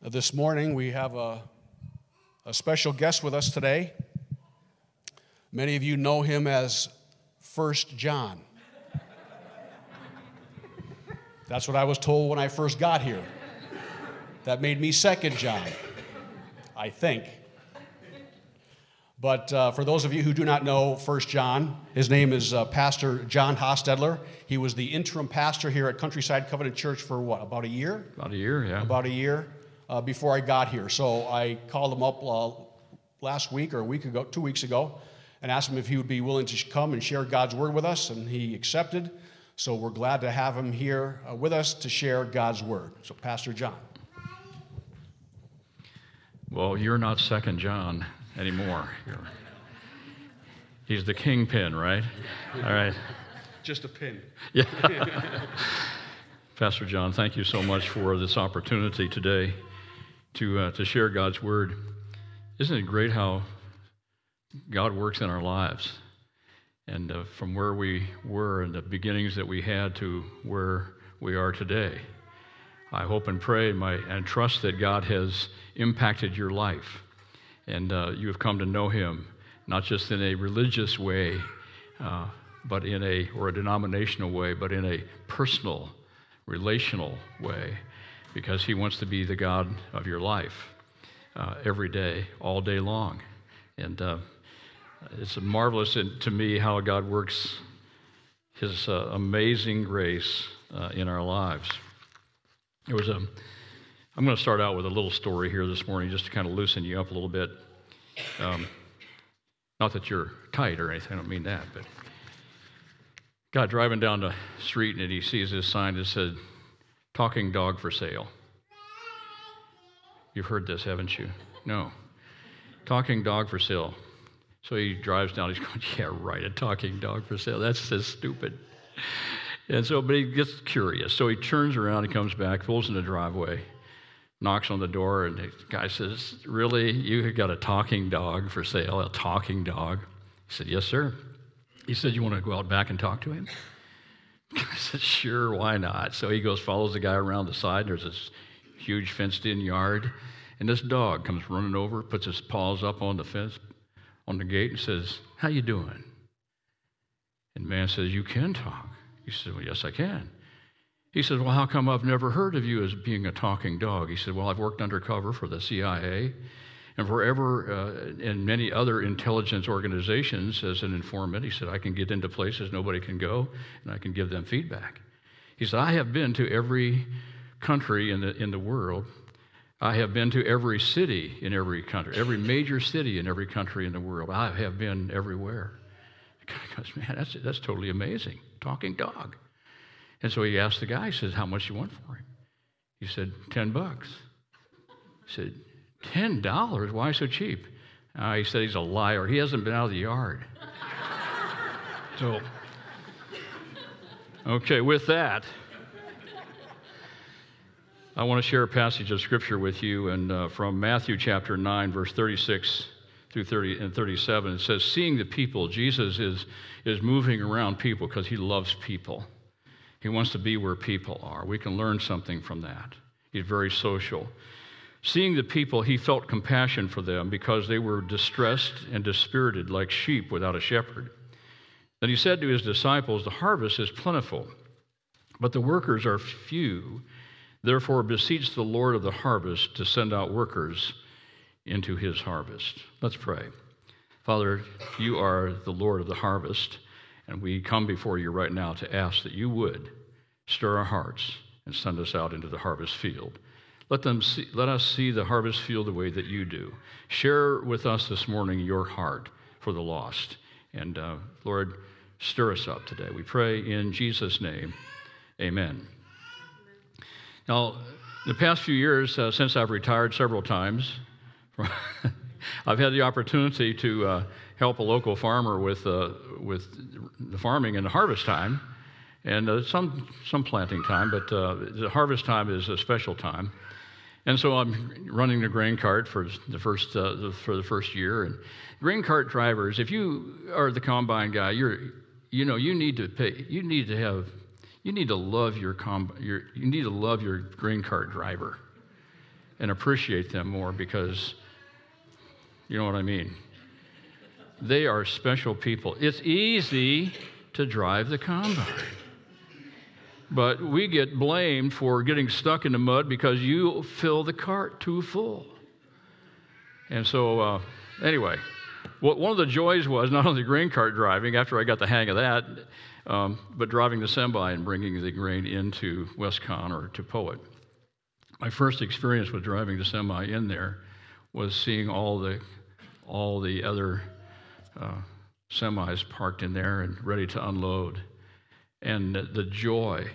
This morning we have a, a special guest with us today. Many of you know him as First John. That's what I was told when I first got here. That made me Second John, I think. But uh, for those of you who do not know First John, his name is uh, Pastor John Hostetler. He was the interim pastor here at Countryside Covenant Church for what, about a year? About a year, yeah. About a year uh, before I got here. So I called him up uh, last week or a week ago, two weeks ago, and asked him if he would be willing to come and share God's word with us, and he accepted. So we're glad to have him here uh, with us to share God's word. So, Pastor John. Well, you're not Second John anymore. You're, he's the kingpin, right? All right. Just a pin. Yeah. Pastor John, thank you so much for this opportunity today to, uh, to share God's word. Isn't it great how God works in our lives? And uh, from where we were and the beginnings that we had to where we are today. I hope and pray and, my, and trust that God has impacted your life and uh, you have come to know Him, not just in a religious way, uh, but in a, or a denominational way, but in a personal, relational way, because He wants to be the God of your life uh, every day, all day long. And uh, it's marvelous to me how God works His uh, amazing grace uh, in our lives. There was a I'm going to start out with a little story here this morning just to kind of loosen you up a little bit. Um, not that you're tight or anything, I don't mean that, but God driving down the street and he sees this sign that said, Talking dog for sale. You've heard this, haven't you? No. Talking dog for sale. So he drives down, he's going, Yeah, right, a talking dog for sale. That's just stupid. And so, but he gets curious. So he turns around, he comes back, pulls in the driveway knocks on the door, and the guy says, Really? You got a talking dog for sale? A talking dog? He said, Yes, sir. He said, You want to go out back and talk to him? I said, Sure, why not? So he goes, follows the guy around the side. There's this huge fenced in yard. And this dog comes running over, puts his paws up on the fence, on the gate, and says, How you doing? And man says, You can talk. He says, Well, yes, I can. He says, Well, how come I've never heard of you as being a talking dog? He said, Well, I've worked undercover for the CIA and forever uh, in many other intelligence organizations as an informant. He said, I can get into places nobody can go and I can give them feedback. He said, I have been to every country in the, in the world. I have been to every city in every country, every major city in every country in the world. I have been everywhere. Guy goes, Man, that's, that's totally amazing. Talking dog. And so he asked the guy, he says, How much you want for him? He said, 10 bucks. He said, $10? Why so cheap? Uh, he said he's a liar. He hasn't been out of the yard. so, okay, with that, I want to share a passage of scripture with you, and uh, from Matthew chapter 9, verse 36 through 30 and 37. It says, Seeing the people, Jesus is, is moving around people because he loves people. He wants to be where people are. We can learn something from that. He's very social. Seeing the people, he felt compassion for them because they were distressed and dispirited like sheep without a shepherd. Then he said to his disciples, The harvest is plentiful, but the workers are few. Therefore, beseech the Lord of the harvest to send out workers into his harvest. Let's pray. Father, you are the Lord of the harvest. And we come before you right now to ask that you would stir our hearts and send us out into the harvest field. Let, them see, let us see the harvest field the way that you do. Share with us this morning your heart for the lost. And uh, Lord, stir us up today. We pray in Jesus' name. Amen. Now, the past few years, uh, since I've retired several times, I've had the opportunity to uh, help a local farmer with, uh, with the farming in the harvest time, and uh, some, some planting time, but uh, the harvest time is a special time. And so I'm running the grain cart for the first, uh, for the first year. And grain cart drivers, if you are the combine guy, you're, you know, you need to pay, you need to have, you need to love your, comb, your you need to love your grain cart driver and appreciate them more because you know what I mean. They are special people. It's easy to drive the combine. But we get blamed for getting stuck in the mud because you fill the cart too full. And so, uh, anyway, what, one of the joys was not only grain cart driving, after I got the hang of that, um, but driving the semi and bringing the grain into Westcon or to Poet. My first experience with driving the semi in there was seeing all the, all the other uh, semis parked in there and ready to unload. And the joy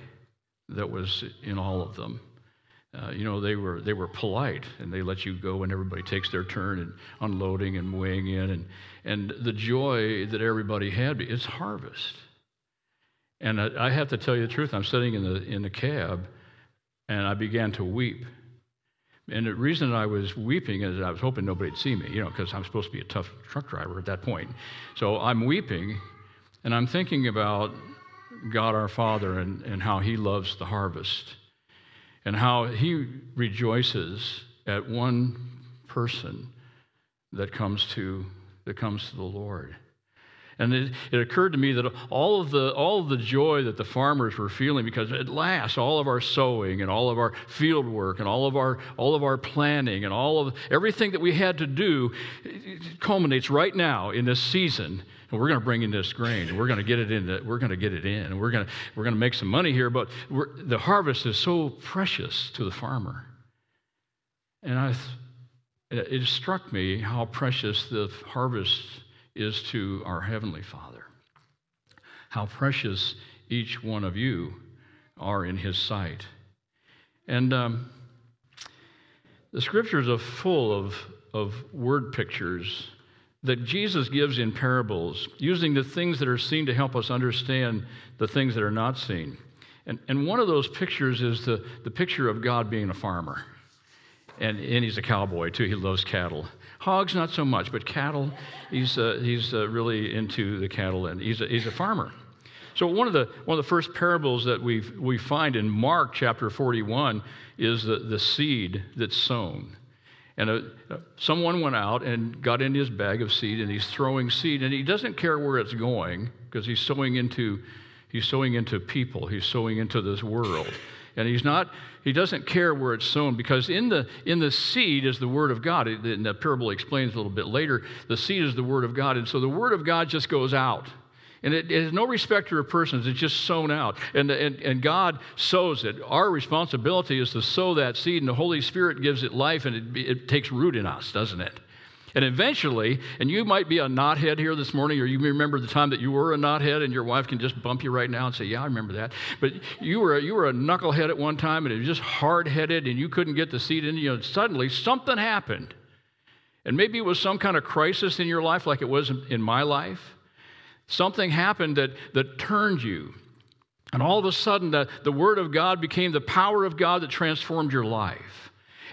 that was in all of them. Uh, you know, they were, they were polite and they let you go when everybody takes their turn and unloading and weighing in. And, and the joy that everybody had, it's harvest. And I, I have to tell you the truth, I'm sitting in the, in the cab and I began to weep. And the reason I was weeping is I was hoping nobody'd see me, you know, because I'm supposed to be a tough truck driver at that point. So I'm weeping, and I'm thinking about God our Father and, and how He loves the harvest, and how He rejoices at one person that comes to that comes to the Lord. And it, it, occurred to me that all of, the, all of the joy that the farmers were feeling, because at last all of our sowing and all of our field work and all of our, all of our planning and all of everything that we had to do culminates right now in this season. And we're going to bring in this grain. And we're going to get it in. The, we're going to get it in. And we're going to, we're going to make some money here. But the harvest is so precious to the farmer. And I, it struck me how precious the harvest is to our Heavenly Father. How precious each one of you are in His sight. And um, the scriptures are full of, of word pictures that Jesus gives in parables, using the things that are seen to help us understand the things that are not seen. And, and one of those pictures is the, the picture of God being a farmer. And, and he's a cowboy too, he loves cattle. Hogs, not so much, but cattle, he's, uh, he's uh, really into the cattle, and he's a, he's a farmer. So one of the one of the first parables that we we find in Mark chapter 41 is the, the seed that's sown. And a, uh, someone went out and got in his bag of seed, and he's throwing seed, and he doesn't care where it's going because he's sowing into he's sowing into people, he's sowing into this world. And he's not, he doesn't care where it's sown because in the, in the seed is the word of God. And the parable explains a little bit later the seed is the word of God. And so the word of God just goes out. And it, has no respect of persons, it's just sown out. And, and, and God sows it. Our responsibility is to sow that seed, and the Holy Spirit gives it life, and it, it takes root in us, doesn't it? And eventually, and you might be a knothead here this morning, or you remember the time that you were a knothead, and your wife can just bump you right now and say, Yeah, I remember that. But you were, you were a knucklehead at one time, and it was just hard headed, and you couldn't get the seed in you. And suddenly, something happened. And maybe it was some kind of crisis in your life, like it was in my life. Something happened that, that turned you. And all of a sudden, the, the Word of God became the power of God that transformed your life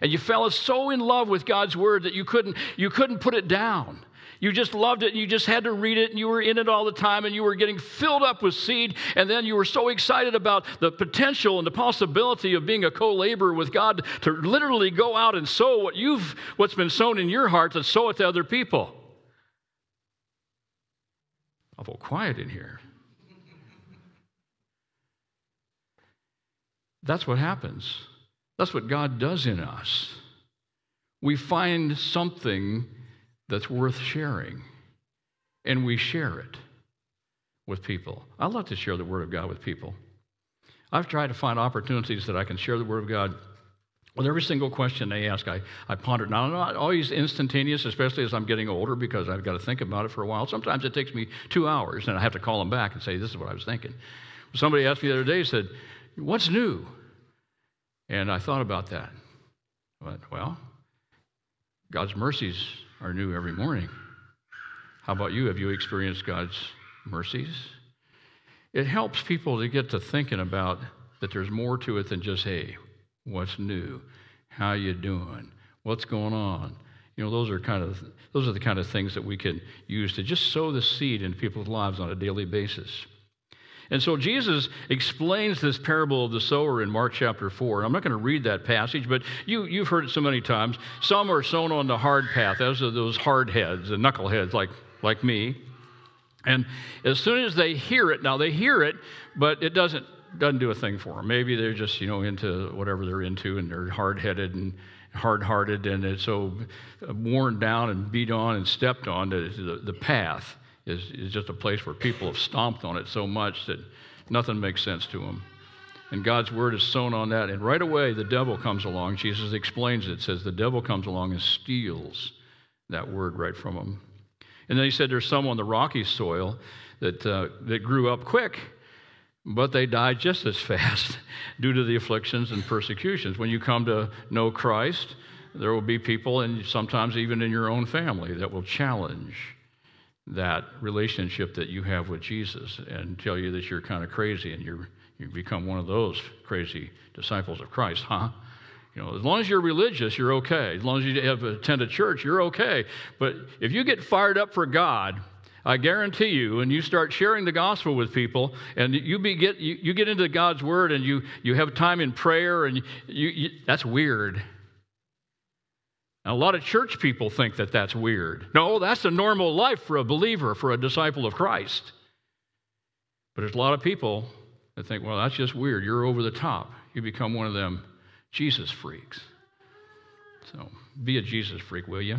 and you fell so in love with God's word that you couldn't, you couldn't put it down. You just loved it and you just had to read it and you were in it all the time and you were getting filled up with seed. And then you were so excited about the potential and the possibility of being a co laborer with God to literally go out and sow what you've, what's been sown in your heart to sow it to other people. Awful quiet in here. That's what happens. That's what God does in us. We find something that's worth sharing, and we share it with people. I love to share the Word of God with people. I've tried to find opportunities that I can share the Word of God with every single question they ask. I, I ponder. Now, I'm not always instantaneous, especially as I'm getting older, because I've got to think about it for a while. Sometimes it takes me two hours, and I have to call them back and say, This is what I was thinking. Somebody asked me the other day, said, What's new? And I thought about that. But, well, God's mercies are new every morning. How about you? Have you experienced God's mercies? It helps people to get to thinking about that there's more to it than just, hey, what's new? How you doing? What's going on? You know, those are kind of those are the kind of things that we can use to just sow the seed into people's lives on a daily basis. And so Jesus explains this parable of the sower in Mark chapter 4. I'm not going to read that passage, but you, you've heard it so many times. Some are sown on the hard path. Those are those hard heads, the knuckleheads like, like me. And as soon as they hear it, now they hear it, but it doesn't, doesn't do a thing for them. Maybe they're just, you know, into whatever they're into and they're hard headed and hard hearted and it's so worn down and beat on and stepped on that the, the path is, is just a place where people have stomped on it so much that nothing makes sense to them. And God's word is sown on that. And right away, the devil comes along. Jesus explains it, says the devil comes along and steals that word right from them. And then he said there's some on the rocky soil that, uh, that grew up quick, but they die just as fast due to the afflictions and persecutions. When you come to know Christ, there will be people, and sometimes even in your own family, that will challenge that relationship that you have with Jesus and tell you that you're kind of crazy and you're, you become one of those crazy disciples of Christ, huh? You know, as long as you're religious, you're okay. As long as you have attended church, you're okay. But if you get fired up for God, I guarantee you, and you start sharing the gospel with people, and you, be, get, you, you get into God's word and you, you have time in prayer, and you, you, that's weird. Now, a lot of church people think that that's weird. No, that's a normal life for a believer, for a disciple of Christ. But there's a lot of people that think, well, that's just weird. You're over the top. You become one of them Jesus freaks. So be a Jesus freak, will you?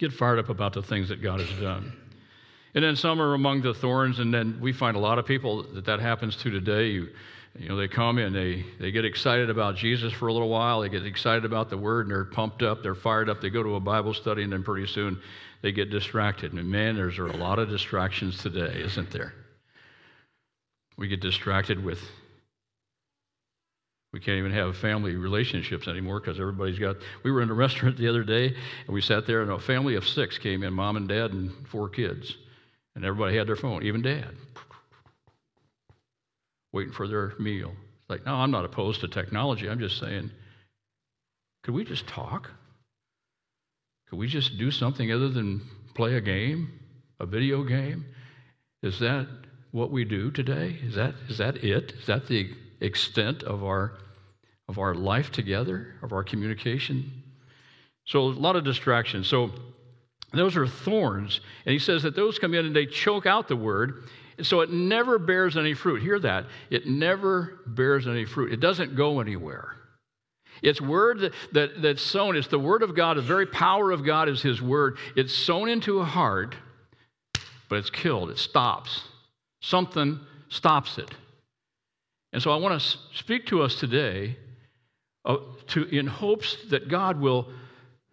Get fired up about the things that God has done. And then some are among the thorns, and then we find a lot of people that that happens to today. You, you know, they come and they, they get excited about Jesus for a little while. They get excited about the word and they're pumped up, they're fired up. They go to a Bible study and then pretty soon they get distracted. And man, there's a lot of distractions today, isn't there? We get distracted with, we can't even have family relationships anymore because everybody's got. We were in a restaurant the other day and we sat there and a family of six came in mom and dad and four kids. And everybody had their phone, even dad waiting for their meal. It's like, no, I'm not opposed to technology. I'm just saying, could we just talk? Could we just do something other than play a game, a video game? Is that what we do today? Is that, is that it? Is that the extent of our, of our life together, of our communication? So, a lot of distractions. So, those are thorns. And he says that those come in and they choke out the word And so it never bears any fruit. Hear that. It never bears any fruit. It doesn't go anywhere. It's word that, that, that's sown. It's the word of God. The very power of God is his word. It's sown into a heart, but it's killed. It stops. Something stops it. And so I want to speak to us today uh, to, in hopes that God will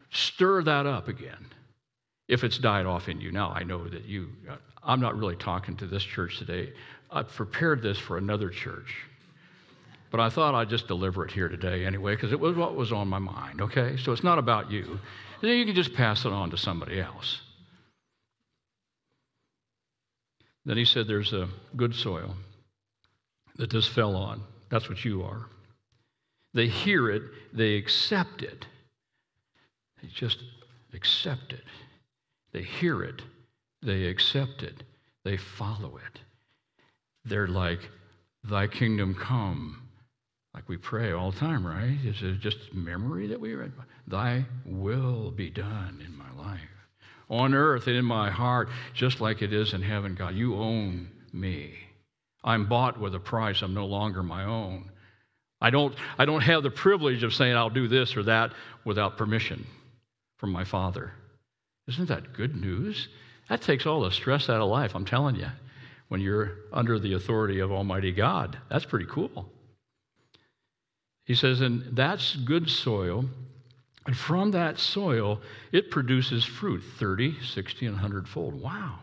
stir that up again if it's died off in you. Now, I know that you, uh, I'm not really talking to this church today. I prepared this for another church. But I thought I'd just deliver it here today anyway, because it was what was on my mind, okay? So it's not about you. You can just pass it on to somebody else. Then he said there's a good soil that this fell on. That's what you are. They hear it, they accept it. They just accept it. They hear it, they accept it, they follow it. They're like, Thy kingdom come. Like we pray all the time, right? Is it just memory that we read? Thy will be done in my life. On earth and in my heart, just like it is in heaven, God. You own me. I'm bought with a price. I'm no longer my own. I don't, I don't have the privilege of saying I'll do this or that without permission from my Father. Isn't that good news? That takes all the stress out of life, I'm telling you, when you're under the authority of Almighty God. That's pretty cool. He says, and that's good soil. And from that soil, it produces fruit 30, 60, and 100 fold. Wow.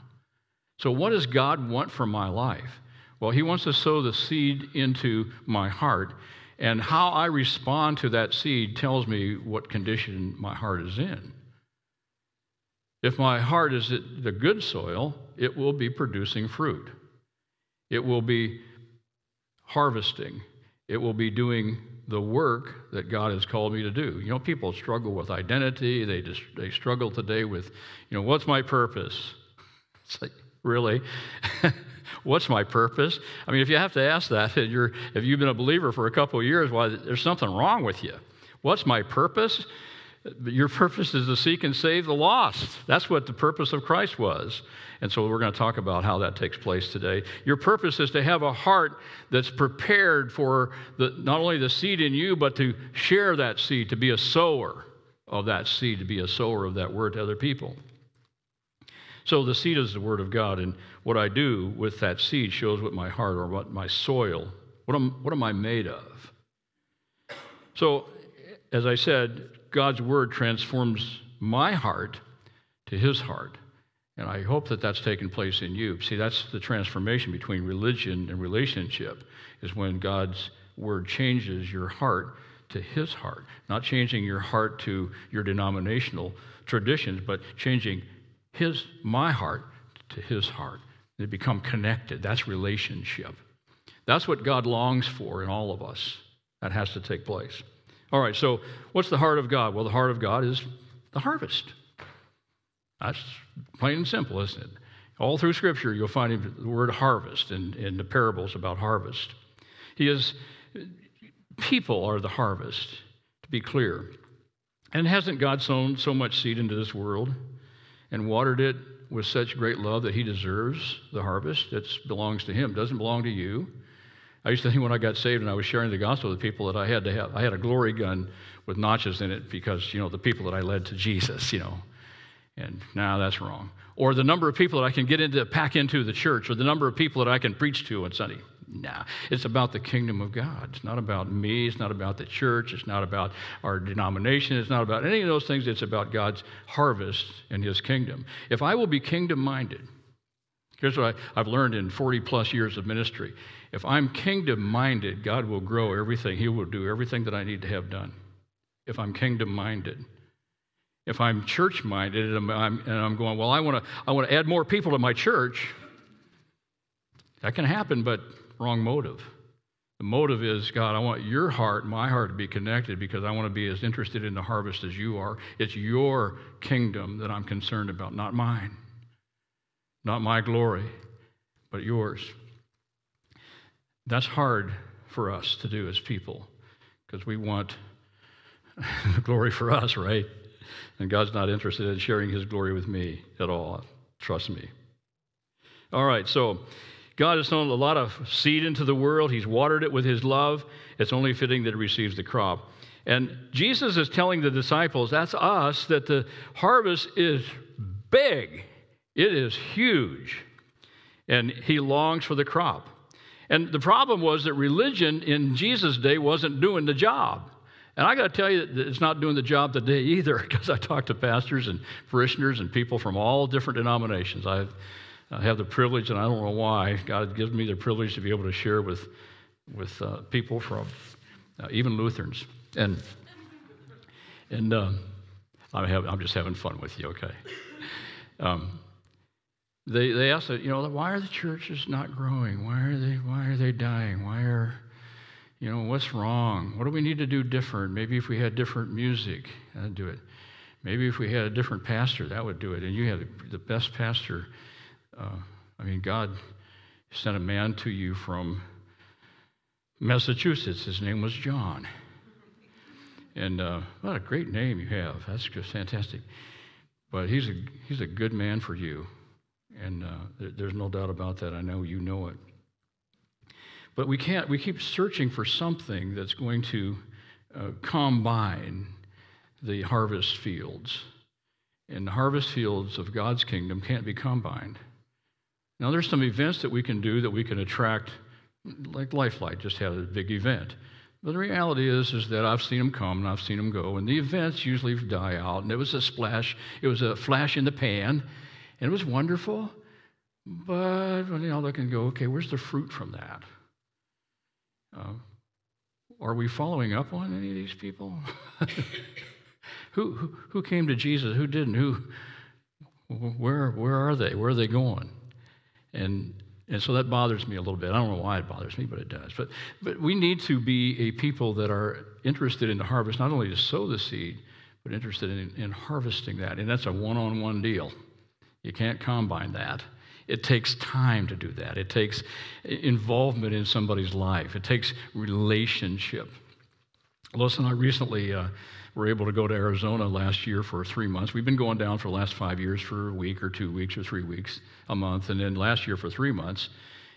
So, what does God want for my life? Well, He wants to sow the seed into my heart. And how I respond to that seed tells me what condition my heart is in. If my heart is the good soil, it will be producing fruit. It will be harvesting. It will be doing the work that God has called me to do. You know, people struggle with identity. They just they struggle today with, you know, what's my purpose? It's like, really? What's my purpose? I mean, if you have to ask that, and you're, if you've been a believer for a couple of years, well, there's something wrong with you. What's my purpose? Your purpose is to seek and save the lost. That's what the purpose of Christ was. And so we're going to talk about how that takes place today. Your purpose is to have a heart that's prepared for the, not only the seed in you, but to share that seed, to be a sower of that seed, to be a sower of that word to other people. So the seed is the word of God, and what I do with that seed shows what my heart or what my soil, what am, what am I made of? So, as I said, God's word transforms my heart to his heart. And I hope that that's taken place in you. See, that's the transformation between religion and relationship, is when God's word changes your heart to his heart. Not changing your heart to your denominational traditions, but changing his, my heart to his heart. They become connected. That's relationship. That's what God longs for in all of us. That has to take place. All right, so what's the heart of God? Well, the heart of God is the harvest. That's plain and simple, isn't it? All through Scripture, you'll find the word harvest in, in the parables about harvest. He is, people are the harvest, to be clear. And hasn't God sown so much seed into this world and watered it with such great love that He deserves the harvest that belongs to Him? Doesn't belong to you. I used to think when I got saved and I was sharing the gospel with people that I had to have, I had a glory gun with notches in it because, you know, the people that I led to Jesus, you know. And now nah, that's wrong. Or the number of people that I can get into, pack into the church, or the number of people that I can preach to on Sunday. Nah, it's about the kingdom of God. It's not about me. It's not about the church. It's not about our denomination. It's not about any of those things. It's about God's harvest and His kingdom. If I will be kingdom minded, here's what I, I've learned in 40 plus years of ministry. If I'm kingdom minded, God will grow everything. He will do everything that I need to have done. If I'm kingdom minded. If I'm church minded and I'm, and I'm going, well, I want to I want to add more people to my church, that can happen, but wrong motive. The motive is, God, I want your heart, my heart to be connected because I want to be as interested in the harvest as you are. It's your kingdom that I'm concerned about, not mine. Not my glory, but yours. That's hard for us to do as people because we want glory for us, right? And God's not interested in sharing his glory with me at all. Trust me. All right, so God has sown a lot of seed into the world. He's watered it with his love. It's only fitting that it receives the crop. And Jesus is telling the disciples, that's us, that the harvest is big, it is huge. And he longs for the crop. And the problem was that religion in Jesus' day wasn't doing the job. And I got to tell you it's not doing the job today either, because I talk to pastors and parishioners and people from all different denominations. I've, I have the privilege, and I don't know why, God gives me the privilege to be able to share with, with uh, people from uh, even Lutherans. And, and um, I'm, I'm just having fun with you, okay? Um, they, they ask, you know, why are the churches not growing? Why are they, why are they dying? Why are, you know, what's wrong? What do we need to do different? Maybe if we had different music, that'd do it. Maybe if we had a different pastor, that would do it. And you had the best pastor. Uh, I mean, God sent a man to you from Massachusetts. His name was John. And uh, what a great name you have. That's just fantastic. But he's a, he's a good man for you. And uh, there's no doubt about that. I know you know it. But we can't, we keep searching for something that's going to uh, combine the harvest fields. And the harvest fields of God's kingdom can't be combined. Now, there's some events that we can do that we can attract, like Lifelight just had a big event. But the reality is, is that I've seen them come and I've seen them go, and the events usually die out. And it was a splash, it was a flash in the pan, and it was wonderful. But you know, they can go, okay, where's the fruit from that? Uh, are we following up on any of these people? who, who, who came to Jesus? Who didn't? Who, where, where are they? Where are they going? And, and so that bothers me a little bit. I don't know why it bothers me, but it does. But, but we need to be a people that are interested in the harvest, not only to sow the seed, but interested in, in harvesting that. And that's a one on one deal. You can't combine that. It takes time to do that. It takes involvement in somebody's life. It takes relationship. Lois and I recently uh, were able to go to Arizona last year for three months. We've been going down for the last five years for a week or two weeks or three weeks, a month, and then last year for three months.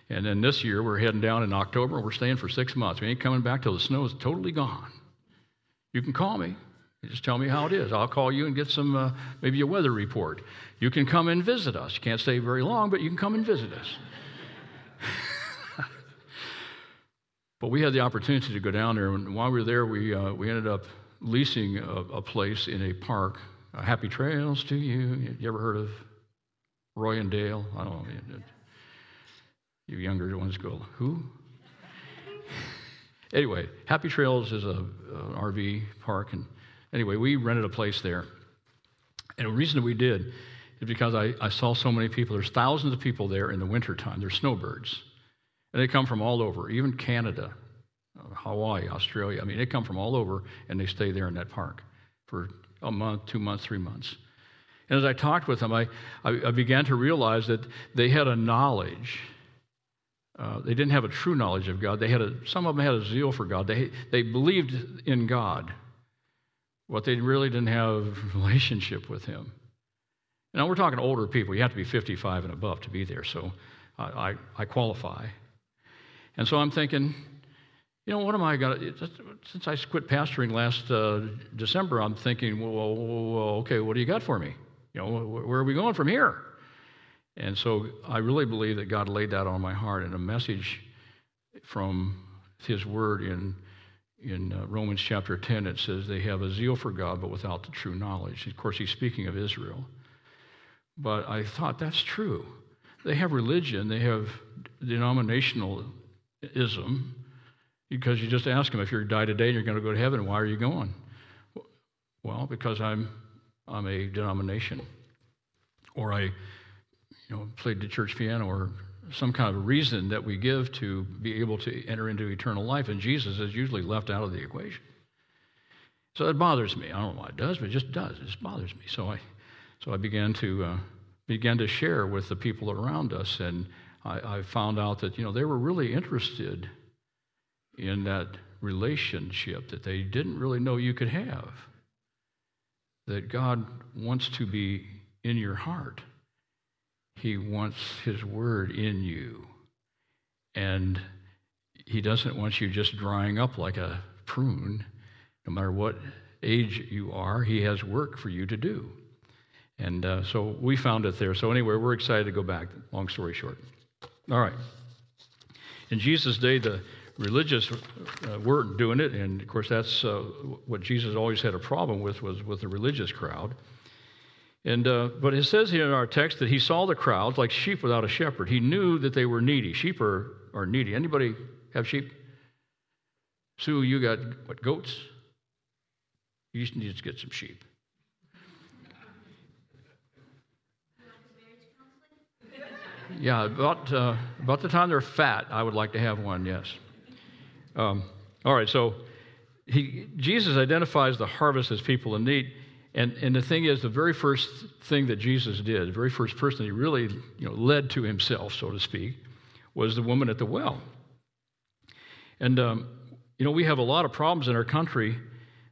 And then this year we're heading down in October we're staying for six months. We ain't coming back till the snow is totally gone. You can call me. Just tell me how it is. I'll call you and get some, uh, maybe a weather report. You can come and visit us. You can't stay very long, but you can come and visit us. but we had the opportunity to go down there, and while we were there, we, uh, we ended up leasing a, a, place in a park. Uh, Happy Trails to you. You ever heard of Roy and Dale? I don't know. You younger ones go, who? anyway, Happy Trails is a, an RV park, and Anyway, we rented a place there. And the reason we did is because I, I saw so many people. There's thousands of people there in the wintertime. They're snowbirds. And they come from all over, even Canada, Hawaii, Australia. I mean, they come from all over and they stay there in that park for a month, two months, three months. And as I talked with them, I, I, I began to realize that they had a knowledge. Uh, they didn't have a true knowledge of God. They had a, some of them had a zeal for God. They, they believed in God, what they really didn't have a relationship with him. Now we're talking older people. You have to be 55 and above to be there, so I, I, I qualify. And so I'm thinking, you know, what am I going to, since I quit pastoring last uh, December, I'm thinking, well, well, okay, what do you got for me? You know, where are we going from here? And so I really believe that God laid that on my heart and a message from His Word in in uh, Romans chapter 10, it says they have a zeal for God, but without the true knowledge. Of course, he's speaking of Israel. But I thought that's true. They have religion, they have denominationalism, because you just ask them if you're die today and you're going to go to heaven, why are you going? Well, because I'm, I'm a denomination. Or I you know, played the church piano or some kind of reason that we give to be able to enter into eternal life, and Jesus is usually left out of the equation. So it bothers me. I don't know why it does, but it just does. It just bothers me. So I, so I began to uh, began to share with the people around us, and I, I found out that you know they were really interested in that relationship that they didn't really know you could have. That God wants to be in your heart. He wants His Word in you. And He doesn't want you just drying up like a prune. No matter what age you are, He has work for you to do. And uh, so we found it there. So, anyway, we're excited to go back. Long story short. All right. In Jesus' day, the religious uh, weren't doing it. And of course, that's uh, what Jesus always had a problem with, was with the religious crowd. And, uh, but it says here in our text that he saw the crowds like sheep without a shepherd. He knew that they were needy. Sheep are, are needy. Anybody have sheep? Sue, you got what, goats? You just need to get some sheep. Yeah, about, uh, about the time they're fat, I would like to have one, yes. Um, all right, so he, Jesus identifies the harvest as people in need. And, and the thing is, the very first thing that Jesus did, the very first person he really you know, led to himself, so to speak, was the woman at the well. And, um, you know, we have a lot of problems in our country.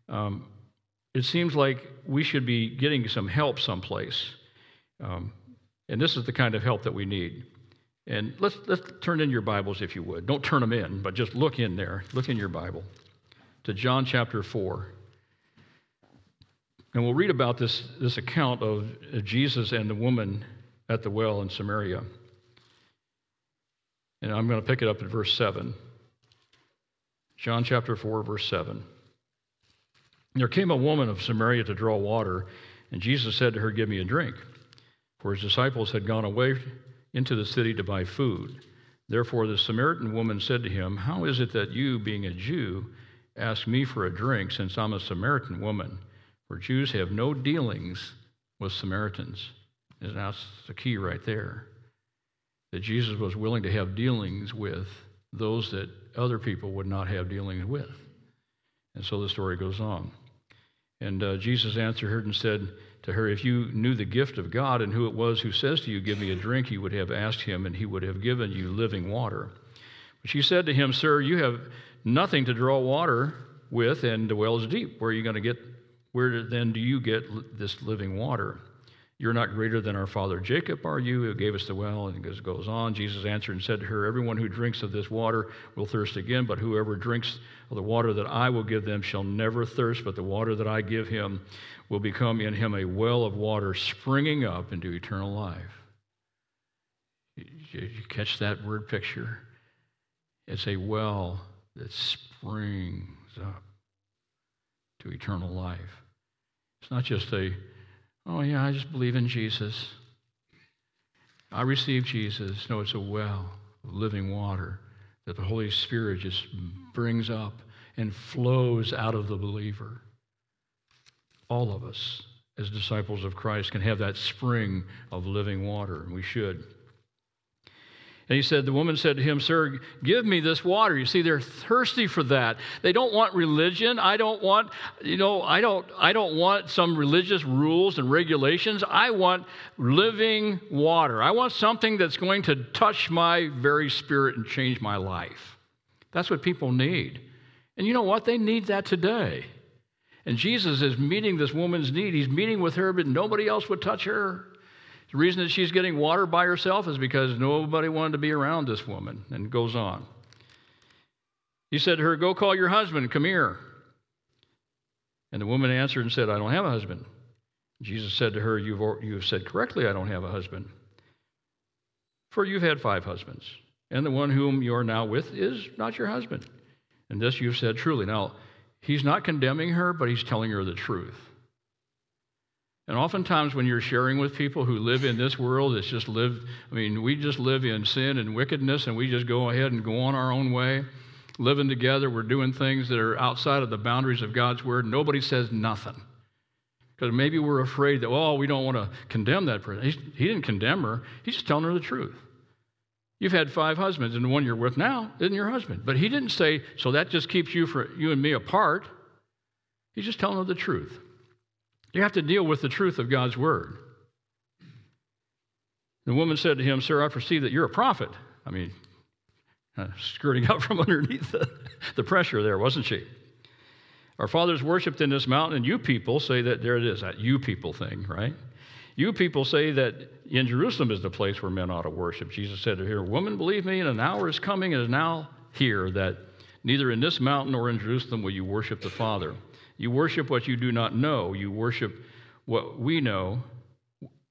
Um, it seems like we should be getting some help someplace. Um, and this is the kind of help that we need. And let's, let's turn in your Bibles, if you would. Don't turn them in, but just look in there. Look in your Bible to John chapter 4. And we'll read about this, this account of Jesus and the woman at the well in Samaria. And I'm going to pick it up at verse 7. John chapter 4, verse 7. There came a woman of Samaria to draw water, and Jesus said to her, Give me a drink. For his disciples had gone away into the city to buy food. Therefore, the Samaritan woman said to him, How is it that you, being a Jew, ask me for a drink, since I'm a Samaritan woman? For Jews have no dealings with Samaritans. And that's the key right there. That Jesus was willing to have dealings with those that other people would not have dealings with. And so the story goes on. And uh, Jesus answered her and said to her, If you knew the gift of God and who it was who says to you, Give me a drink, you would have asked him, and he would have given you living water. But she said to him, Sir, you have nothing to draw water with, and the well is deep. Where are you going to get, where then do you get this living water? You're not greater than our father Jacob, are you, who gave us the well? And it goes on. Jesus answered and said to her, Everyone who drinks of this water will thirst again, but whoever drinks of the water that I will give them shall never thirst, but the water that I give him will become in him a well of water springing up into eternal life. Did You catch that word picture? It's a well that springs up to eternal life. It's not just a Oh, yeah, I just believe in Jesus. I receive Jesus. No, it's a well of living water that the Holy Spirit just brings up and flows out of the believer. All of us, as disciples of Christ, can have that spring of living water, and we should. And he said, The woman said to him, Sir, give me this water. You see, they're thirsty for that. They don't want religion. I don't want, you know, I don't, I don't want some religious rules and regulations. I want living water. I want something that's going to touch my very spirit and change my life. That's what people need. And you know what? They need that today. And Jesus is meeting this woman's need. He's meeting with her, but nobody else would touch her. The reason that she's getting water by herself is because nobody wanted to be around this woman, and goes on. He said to her, Go call your husband, come here. And the woman answered and said, I don't have a husband. Jesus said to her, You've, you've said correctly, I don't have a husband. For you've had five husbands, and the one whom you are now with is not your husband. And this you've said truly. Now, he's not condemning her, but he's telling her the truth. And oftentimes, when you're sharing with people who live in this world, it's just live, I mean, we just live in sin and wickedness, and we just go ahead and go on our own way, living together. We're doing things that are outside of the boundaries of God's word. Nobody says nothing. Because maybe we're afraid that, well, we don't want to condemn that person. He's, he didn't condemn her, he's just telling her the truth. You've had five husbands, and the one you're with now isn't your husband. But he didn't say, so that just keeps you, for, you and me apart. He's just telling her the truth. You have to deal with the truth of God's word. The woman said to him, Sir, I perceive that you're a prophet. I mean, uh, skirting out from underneath the, the pressure there, wasn't she? Our fathers worshiped in this mountain, and you people say that there it is, that you people thing, right? You people say that in Jerusalem is the place where men ought to worship. Jesus said to her, Woman, believe me, and an hour is coming and is now here that neither in this mountain nor in Jerusalem will you worship the Father. You worship what you do not know. You worship what we know.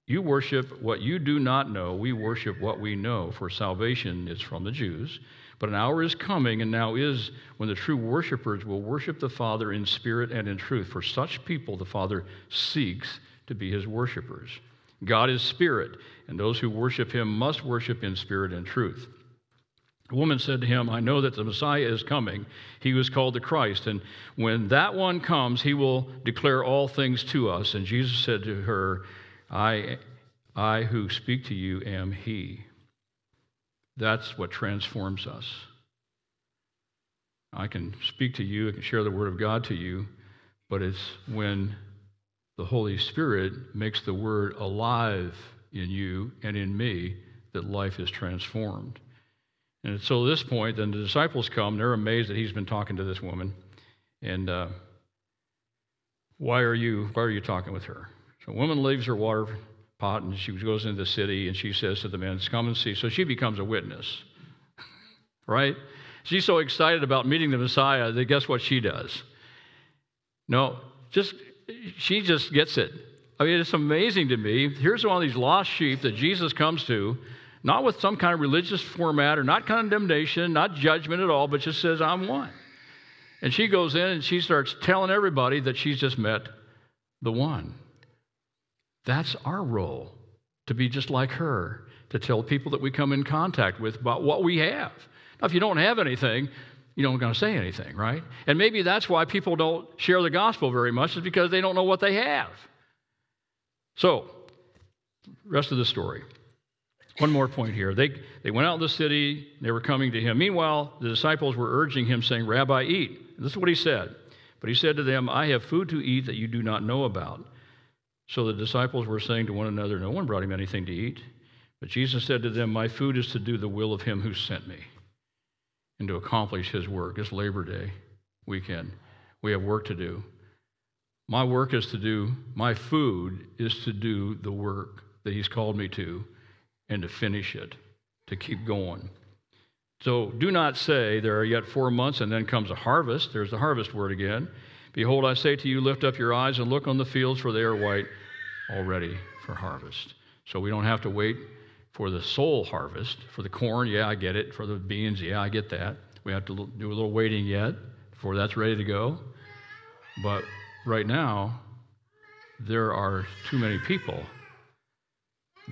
You worship what you do not know. We worship what we know, for salvation is from the Jews. But an hour is coming, and now is, when the true worshipers will worship the Father in spirit and in truth. For such people, the Father seeks to be his worshipers. God is spirit, and those who worship him must worship in spirit and truth. The woman said to him, I know that the Messiah is coming. He was called the Christ. And when that one comes, he will declare all things to us. And Jesus said to her, I, I who speak to you am he. That's what transforms us. I can speak to you, I can share the word of God to you, but it's when the Holy Spirit makes the word alive in you and in me that life is transformed. And so at this point, then the disciples come. They're amazed that he's been talking to this woman. And uh, why are you why are you talking with her? So a woman leaves her water pot and she goes into the city and she says to the men, "Come and see." So she becomes a witness, right? She's so excited about meeting the Messiah that guess what she does? No, just she just gets it. I mean, it's amazing to me. Here's one of these lost sheep that Jesus comes to not with some kind of religious format or not condemnation, not judgment at all, but just says, I'm one. And she goes in and she starts telling everybody that she's just met the one. That's our role, to be just like her, to tell people that we come in contact with about what we have. Now, if you don't have anything, you don't going to say anything, right? And maybe that's why people don't share the gospel very much, is because they don't know what they have. So, rest of the story. One more point here. They, they went out in the city, they were coming to him. Meanwhile, the disciples were urging him, saying, Rabbi, eat. And this is what he said But he said to them, I have food to eat that you do not know about. So the disciples were saying to one another, No one brought him anything to eat. But Jesus said to them, My food is to do the will of him who sent me and to accomplish his work. It's Labor Day weekend. We have work to do. My work is to do, my food is to do the work that he's called me to and to finish it, to keep going. So do not say, There are yet four months and then comes a harvest. There's the harvest word again. Behold, I say to you, lift up your eyes and look on the fields, for they are white already for harvest. So we don't have to wait for the soul harvest. For the corn, yeah, I get it. For the beans, yeah, I get that. We have to do a little waiting yet before that's ready to go. But right now, there are too many people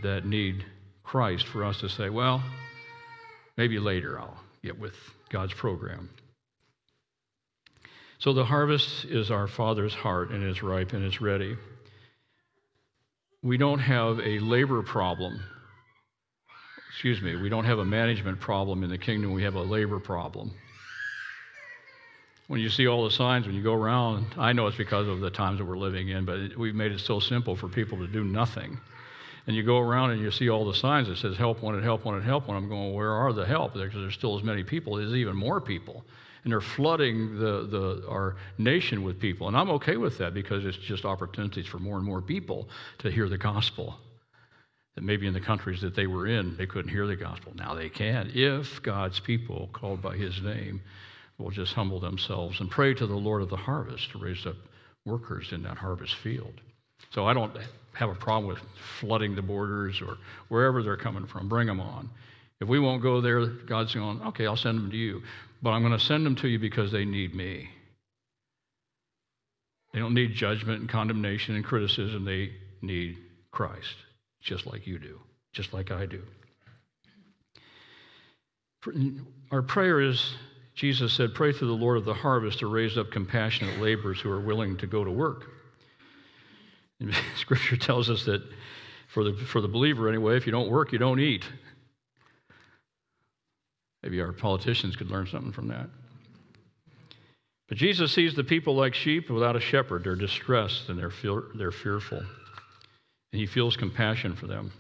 that need Christ for us to say, well, maybe later I'll get with God's program. So the harvest is our Father's heart and is ripe and is ready. We don't have a labor problem. Excuse me, we don't have a management problem in the kingdom, we have a labor problem. When you see all the signs, when you go around, I know it's because of the times that we're living in, but we've made it so simple for people to do nothing and you go around and you see all the signs that says help wanted, help wanted, help wanted. I'm going, where are the help? Because there's still as many people. There's even more people. And they're flooding the, the, our nation with people. And I'm okay with that because it's just opportunities for more and more people to hear the gospel. That maybe in the countries that they were in, they couldn't hear the gospel. Now they can, if God's people, called by his name, will just humble themselves and pray to the Lord of the harvest to raise up workers in that harvest field. So I don't have a problem with flooding the borders or wherever they're coming from. Bring them on. If we won't go there, God's going, okay, I'll send them to you. But I'm going to send them to you because they need me. They don't need judgment and condemnation and criticism. They need Christ, just like you do, just like I do. Our prayer is Jesus said, Pray to the Lord of the harvest to raise up compassionate laborers who are willing to go to work. Scripture tells us that for the, for the believer, anyway, if you don't work, you don't eat. Maybe our politicians could learn something from that. But Jesus sees the people like sheep without a shepherd. They're distressed and they're, fear, they're fearful. And he feels compassion for them.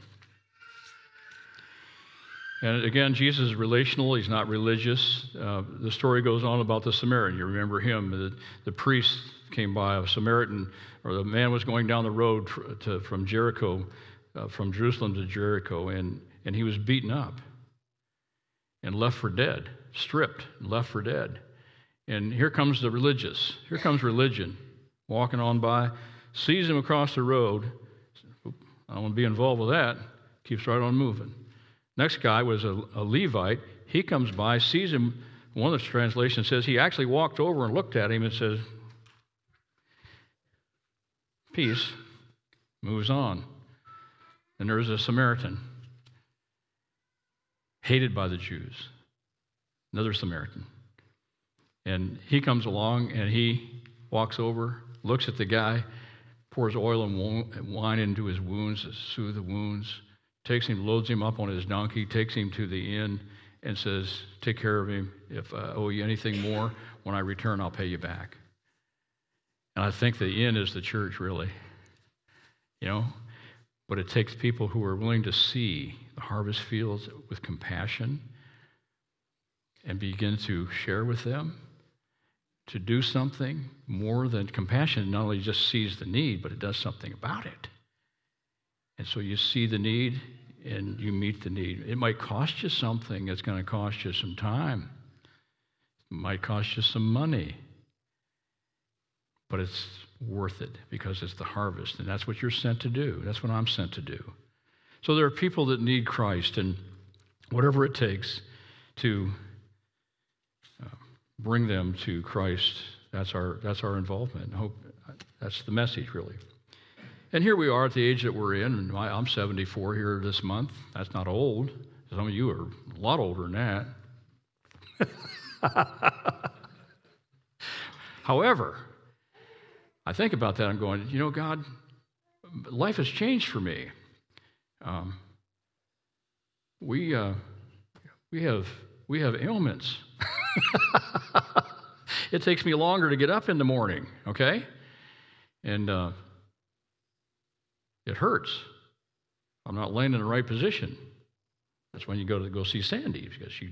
And again, Jesus is relational, he's not religious. Uh, the story goes on about the Samaritan. You remember him. The, the priest came by, a Samaritan, or the man was going down the road to, from Jericho, uh, from Jerusalem to Jericho, and, and he was beaten up and left for dead, stripped and left for dead. And here comes the religious. Here comes religion walking on by, sees him across the road. I don't want to be involved with that. Keeps right on moving. Next guy was a, a Levite. He comes by, sees him. One of the translations says he actually walked over and looked at him and says, Peace, moves on. And there is a Samaritan, hated by the Jews, another Samaritan. And he comes along and he walks over, looks at the guy, pours oil and wine into his wounds to soothe the wounds takes him, loads him up on his donkey, takes him to the inn, and says, Take care of him. If I owe you anything more, when I return, I'll pay you back. And I think the inn is the church, really. You know? But it takes people who are willing to see the harvest fields with compassion and begin to share with them, to do something more than compassion, not only just sees the need, but it does something about it. And so you see the need and you meet the need. It might cost you something, it's going to cost you some time, it might cost you some money, but it's worth it because it's the harvest, and that's what you're sent to do. That's what I'm sent to do. So there are people that need Christ, and whatever it takes to uh, bring them to Christ, that's our, that's our involvement. I hope that's the message, really. And here we are at the age that we're in, and I'm 74 here this month. That's not old. Some of you are a lot older than that. However, I think about that. I'm going, you know, God, life has changed for me. Um, we uh, we have we have ailments. it takes me longer to get up in the morning, okay? And uh, it hurts. I'm not laying in the right position. That's when you go to go see Sandy because she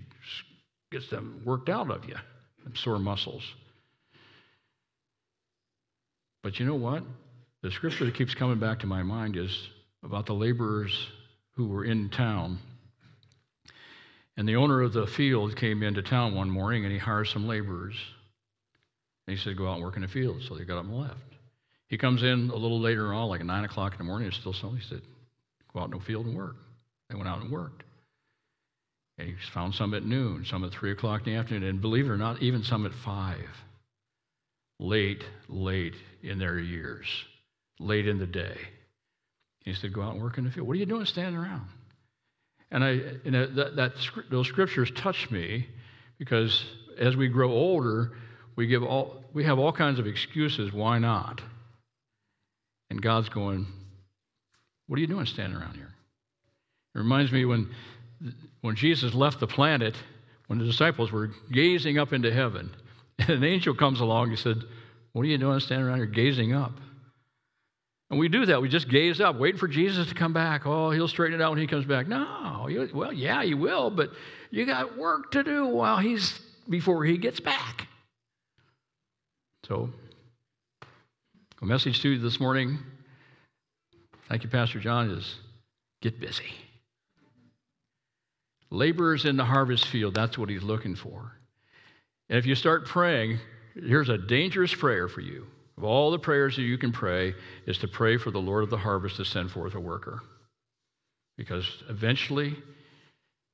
gets them worked out of you, them sore muscles. But you know what? The scripture that keeps coming back to my mind is about the laborers who were in town. And the owner of the field came into town one morning and he hired some laborers. And he said, Go out and work in the field. So they got up and left. He comes in a little later on, like at 9 o'clock in the morning, it's still sun. He said, Go out in the field and work. They went out and worked. And he found some at noon, some at 3 o'clock in the afternoon, and believe it or not, even some at 5. Late, late in their years, late in the day. He said, Go out and work in the field. What are you doing standing around? And, I, and that, that, those scriptures touch me because as we grow older, we, give all, we have all kinds of excuses why not. And God's going, What are you doing standing around here? It reminds me when, when Jesus left the planet, when the disciples were gazing up into heaven, and an angel comes along, he said, What are you doing standing around here gazing up? And we do that. We just gaze up, waiting for Jesus to come back. Oh, he'll straighten it out when he comes back. No, well, yeah, he will, but you got work to do while he's before he gets back. So, a message to you this morning. Thank you, Pastor John. Is get busy. Laborers in the harvest field. That's what he's looking for. And if you start praying, here's a dangerous prayer for you. Of all the prayers that you can pray, is to pray for the Lord of the harvest to send forth a worker. Because eventually,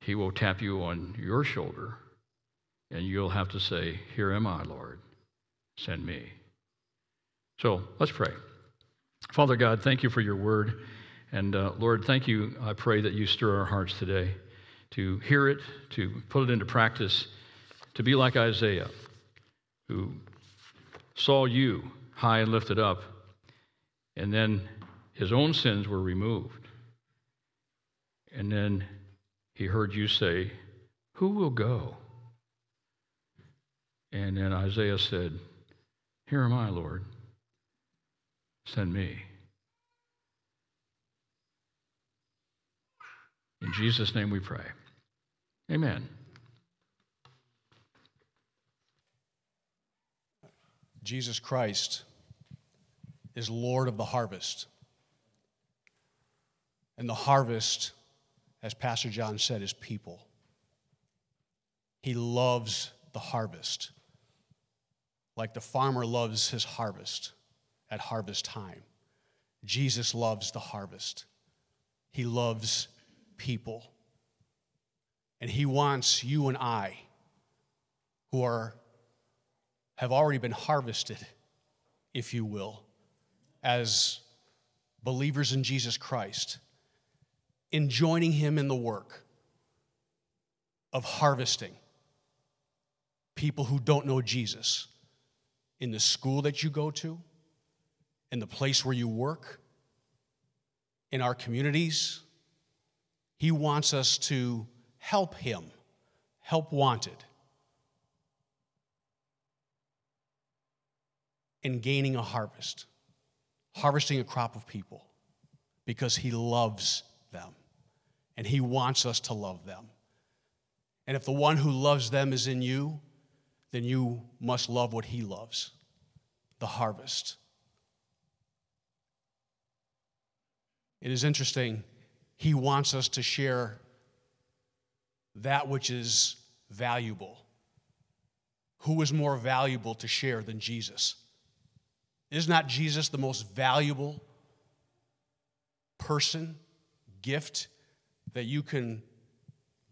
he will tap you on your shoulder, and you'll have to say, Here am I, Lord, send me. So let's pray. Father God, thank you for your word. And uh, Lord, thank you. I pray that you stir our hearts today to hear it, to put it into practice, to be like Isaiah, who saw you high and lifted up. And then his own sins were removed. And then he heard you say, Who will go? And then Isaiah said, Here am I, Lord. Send me. In Jesus' name we pray. Amen. Jesus Christ is Lord of the harvest. And the harvest, as Pastor John said, is people. He loves the harvest, like the farmer loves his harvest at harvest time. Jesus loves the harvest. He loves people. And he wants you and I, who are have already been harvested, if you will, as believers in Jesus Christ, in joining Him in the work of harvesting people who don't know Jesus in the school that you go to, in the place where you work, in our communities. He wants us to help Him, help wanted in gaining a harvest, harvesting a crop of people, because He loves them and He wants us to love them. And if the one who loves them is in you, then you must love what He loves the harvest. It is interesting, He wants us to share that which is valuable. Who is more valuable to share than Jesus? Is not Jesus the most valuable person, gift that you can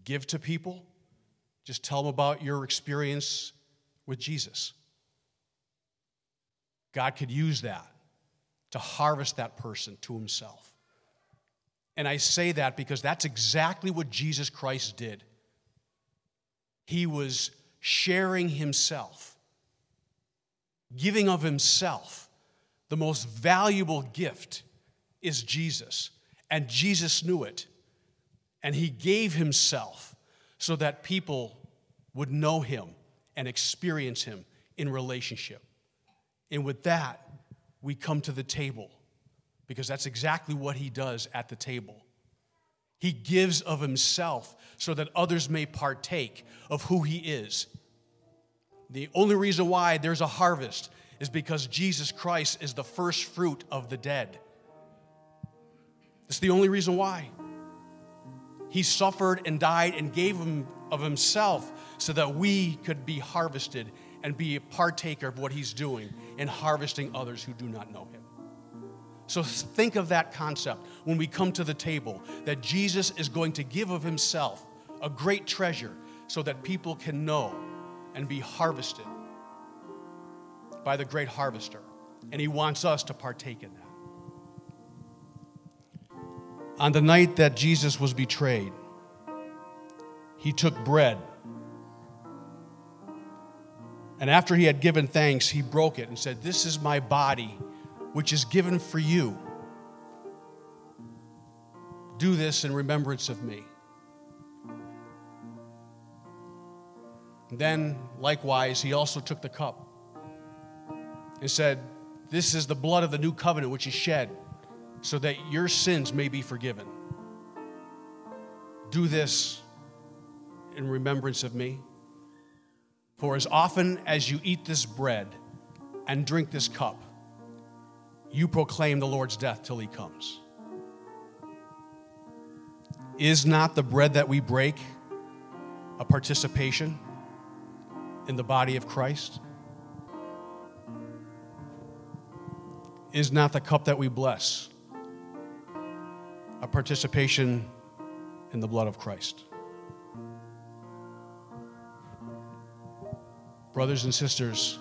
give to people? Just tell them about your experience with Jesus. God could use that to harvest that person to himself. And I say that because that's exactly what Jesus Christ did. He was sharing himself, giving of himself the most valuable gift is Jesus. And Jesus knew it. And he gave himself so that people would know him and experience him in relationship. And with that, we come to the table because that's exactly what he does at the table. He gives of himself so that others may partake of who he is. The only reason why there's a harvest is because Jesus Christ is the first fruit of the dead. That's the only reason why. He suffered and died and gave him of himself so that we could be harvested and be a partaker of what he's doing in harvesting others who do not know him. So think of that concept when we come to the table that Jesus is going to give of himself a great treasure so that people can know and be harvested by the great harvester. And he wants us to partake in that. On the night that Jesus was betrayed, he took bread. And after he had given thanks, he broke it and said, This is my body which is given for you. Do this in remembrance of me. then, likewise, he also took the cup and said, This is the blood of the new covenant which is shed so that your sins may be forgiven. Do this in remembrance of me. For as often as you eat this bread and drink this cup, you proclaim the Lord's death till he comes. Is not the bread that we break a participation in the body of Christ? Is not the cup that we bless a participation in the blood of Christ? Brothers and sisters,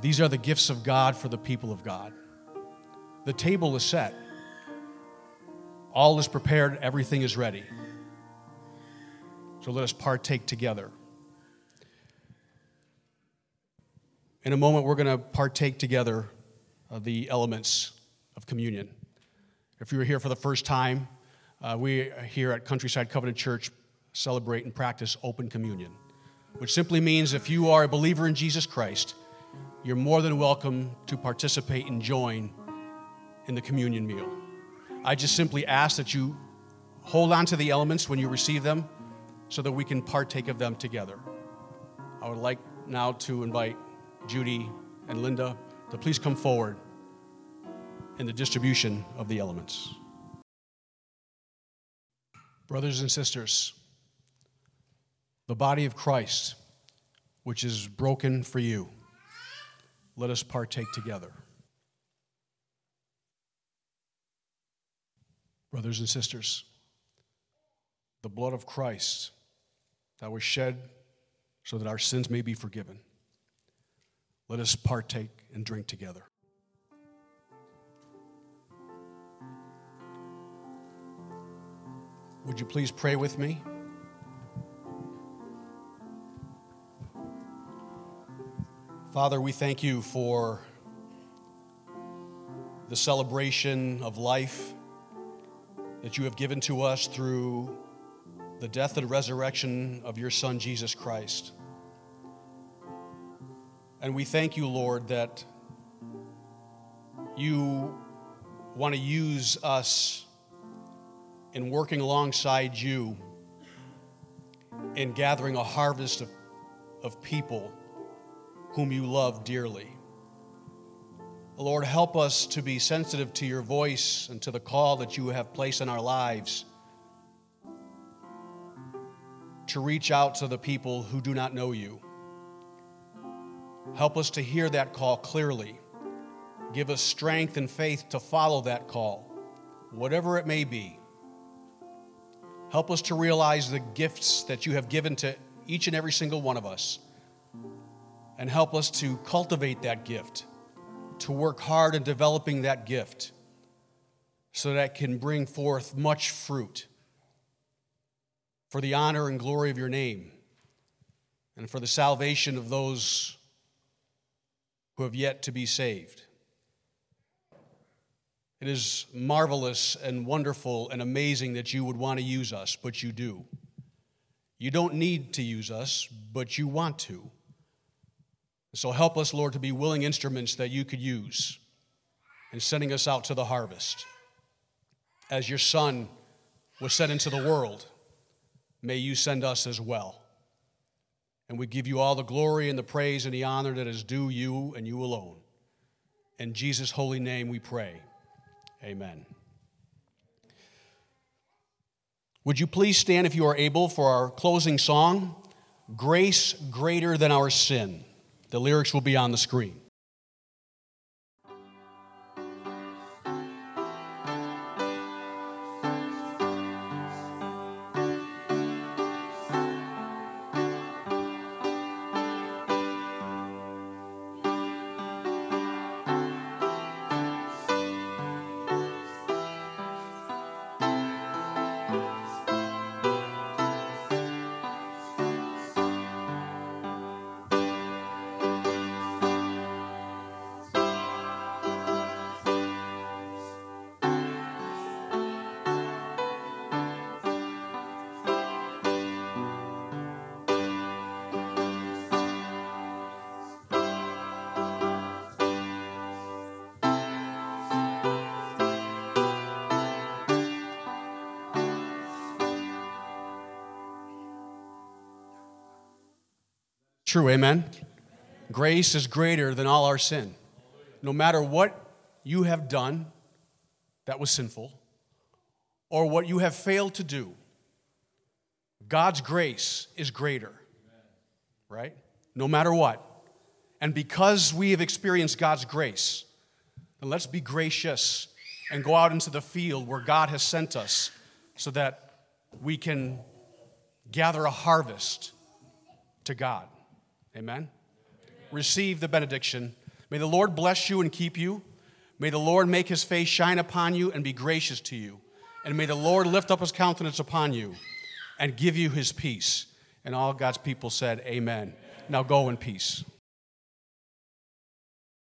these are the gifts of God for the people of God. The table is set, all is prepared, everything is ready. So let us partake together. In a moment, we're going to partake together of the elements of communion. If you're here for the first time, uh, we here at Countryside Covenant Church celebrate and practice open communion, which simply means if you are a believer in Jesus Christ, you're more than welcome to participate and join in the communion meal. I just simply ask that you hold on to the elements when you receive them so that we can partake of them together. I would like now to invite Judy and Linda to please come forward in the distribution of the elements. Brothers and sisters, the body of Christ, which is broken for you, let us partake together. Brothers and sisters, the blood of Christ that was shed so that our sins may be forgiven. Let us partake and drink together. Would you please pray with me? Father, we thank you for the celebration of life that you have given to us through the death and resurrection of your Son, Jesus Christ. And we thank you, Lord, that you want to use us in working alongside you in gathering a harvest of, of people whom you love dearly. Lord, help us to be sensitive to your voice and to the call that you have placed in our lives to reach out to the people who do not know you. Help us to hear that call clearly. Give us strength and faith to follow that call, whatever it may be. Help us to realize the gifts that you have given to each and every single one of us, and help us to cultivate that gift to work hard in developing that gift so that it can bring forth much fruit for the honor and glory of your name and for the salvation of those who have yet to be saved. It is marvelous and wonderful and amazing that you would want to use us, but you do. You don't need to use us, but you want to. So help us, Lord, to be willing instruments that you could use in sending us out to the harvest. As your Son was sent into the world, may you send us as well. And we give you all the glory and the praise and the honor that is due you and you alone. In Jesus' holy name we pray. Amen. Would you please stand if you are able for our closing song, Grace Greater Than Our Sin? The lyrics will be on the screen. True, amen? Grace is greater than all our sin. No matter what you have done that was sinful or what you have failed to do, God's grace is greater, right? No matter what. And because we have experienced God's grace, then let's be gracious and go out into the field where God has sent us so that we can gather a harvest to God. Amen? Receive the benediction. May the Lord bless you and keep you. May the Lord make his face shine upon you and be gracious to you. And may the Lord lift up his countenance upon you and give you his peace. And all God's people said, Amen. Now go in peace.